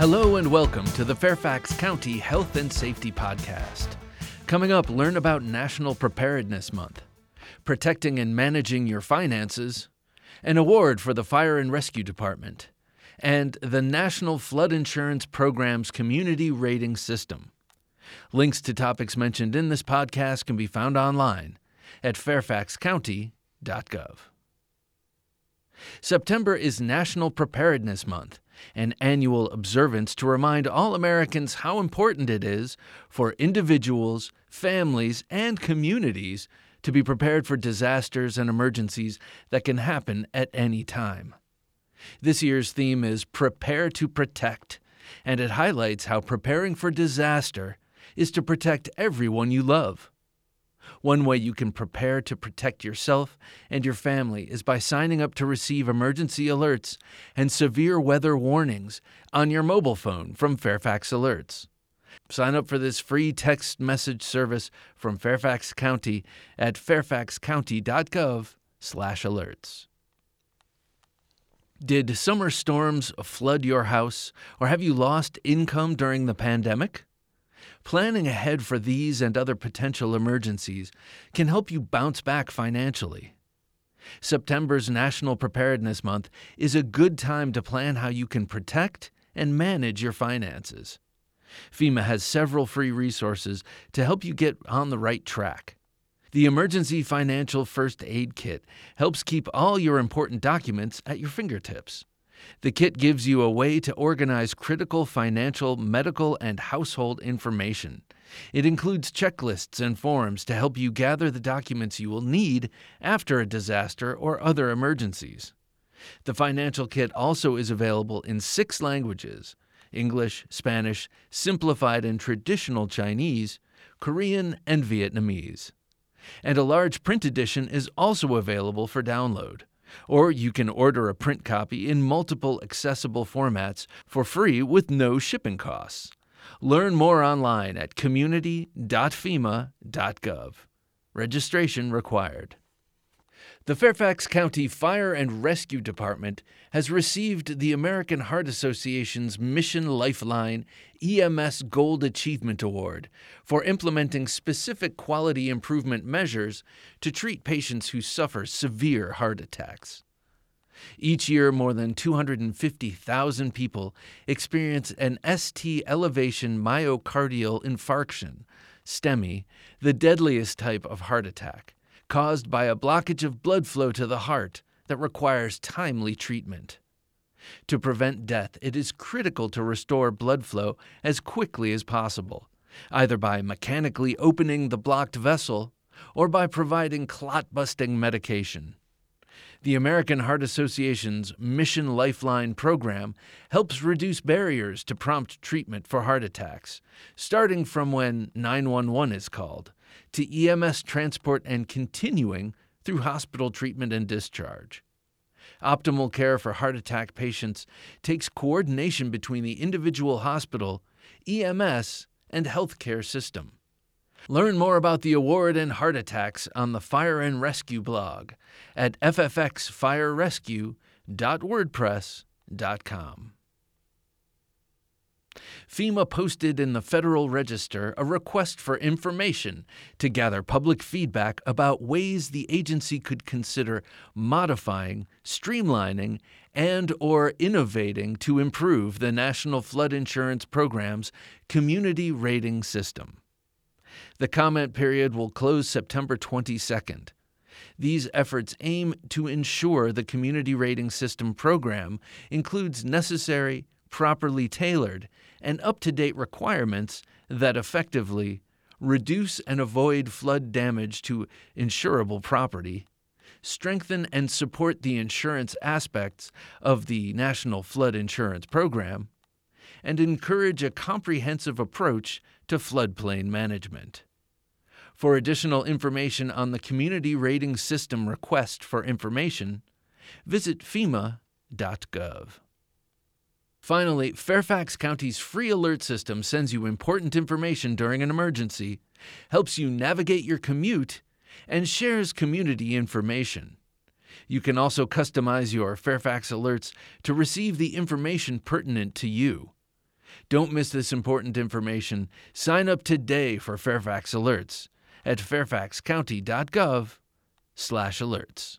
Hello and welcome to the Fairfax County Health and Safety Podcast. Coming up, learn about National Preparedness Month, protecting and managing your finances, an award for the Fire and Rescue Department, and the National Flood Insurance Program's Community Rating System. Links to topics mentioned in this podcast can be found online at fairfaxcounty.gov. September is National Preparedness Month, an annual observance to remind all Americans how important it is for individuals, families, and communities to be prepared for disasters and emergencies that can happen at any time. This year's theme is Prepare to Protect, and it highlights how preparing for disaster is to protect everyone you love. One way you can prepare to protect yourself and your family is by signing up to receive emergency alerts and severe weather warnings on your mobile phone from Fairfax Alerts. Sign up for this free text message service from Fairfax County at fairfaxcounty.gov/alerts. Did summer storms flood your house or have you lost income during the pandemic? Planning ahead for these and other potential emergencies can help you bounce back financially. September's National Preparedness Month is a good time to plan how you can protect and manage your finances. FEMA has several free resources to help you get on the right track. The Emergency Financial First Aid Kit helps keep all your important documents at your fingertips. The kit gives you a way to organize critical financial, medical, and household information. It includes checklists and forms to help you gather the documents you will need after a disaster or other emergencies. The financial kit also is available in six languages English, Spanish, Simplified and Traditional Chinese, Korean, and Vietnamese. And a large print edition is also available for download. Or you can order a print copy in multiple accessible formats for free with no shipping costs. Learn more online at community.fema.gov. Registration required. The Fairfax County Fire and Rescue Department has received the American Heart Association's Mission Lifeline EMS Gold Achievement Award for implementing specific quality improvement measures to treat patients who suffer severe heart attacks. Each year, more than 250,000 people experience an ST elevation myocardial infarction, STEMI, the deadliest type of heart attack caused by a blockage of blood flow to the heart that requires timely treatment. To prevent death, it is critical to restore blood flow as quickly as possible, either by mechanically opening the blocked vessel or by providing clot busting medication. The American Heart Association's Mission Lifeline program helps reduce barriers to prompt treatment for heart attacks, starting from when 911 is called to EMS transport and continuing through hospital treatment and discharge. Optimal care for heart attack patients takes coordination between the individual hospital, EMS, and healthcare system. Learn more about the award and heart attacks on the Fire and Rescue blog at ffxfirerescue.wordpress.com. FEMA posted in the Federal Register a request for information to gather public feedback about ways the agency could consider modifying, streamlining, and or innovating to improve the National Flood Insurance Program's community rating system. The comment period will close September 22nd. These efforts aim to ensure the community rating system program includes necessary, properly tailored, and up to date requirements that effectively reduce and avoid flood damage to insurable property, strengthen and support the insurance aspects of the National Flood Insurance Program, and encourage a comprehensive approach to floodplain management. For additional information on the Community Rating System request for information, visit FEMA.gov. Finally, Fairfax County's free alert system sends you important information during an emergency, helps you navigate your commute, and shares community information. You can also customize your Fairfax alerts to receive the information pertinent to you. Don't miss this important information. Sign up today for Fairfax Alerts at fairfaxcounty.gov/alerts.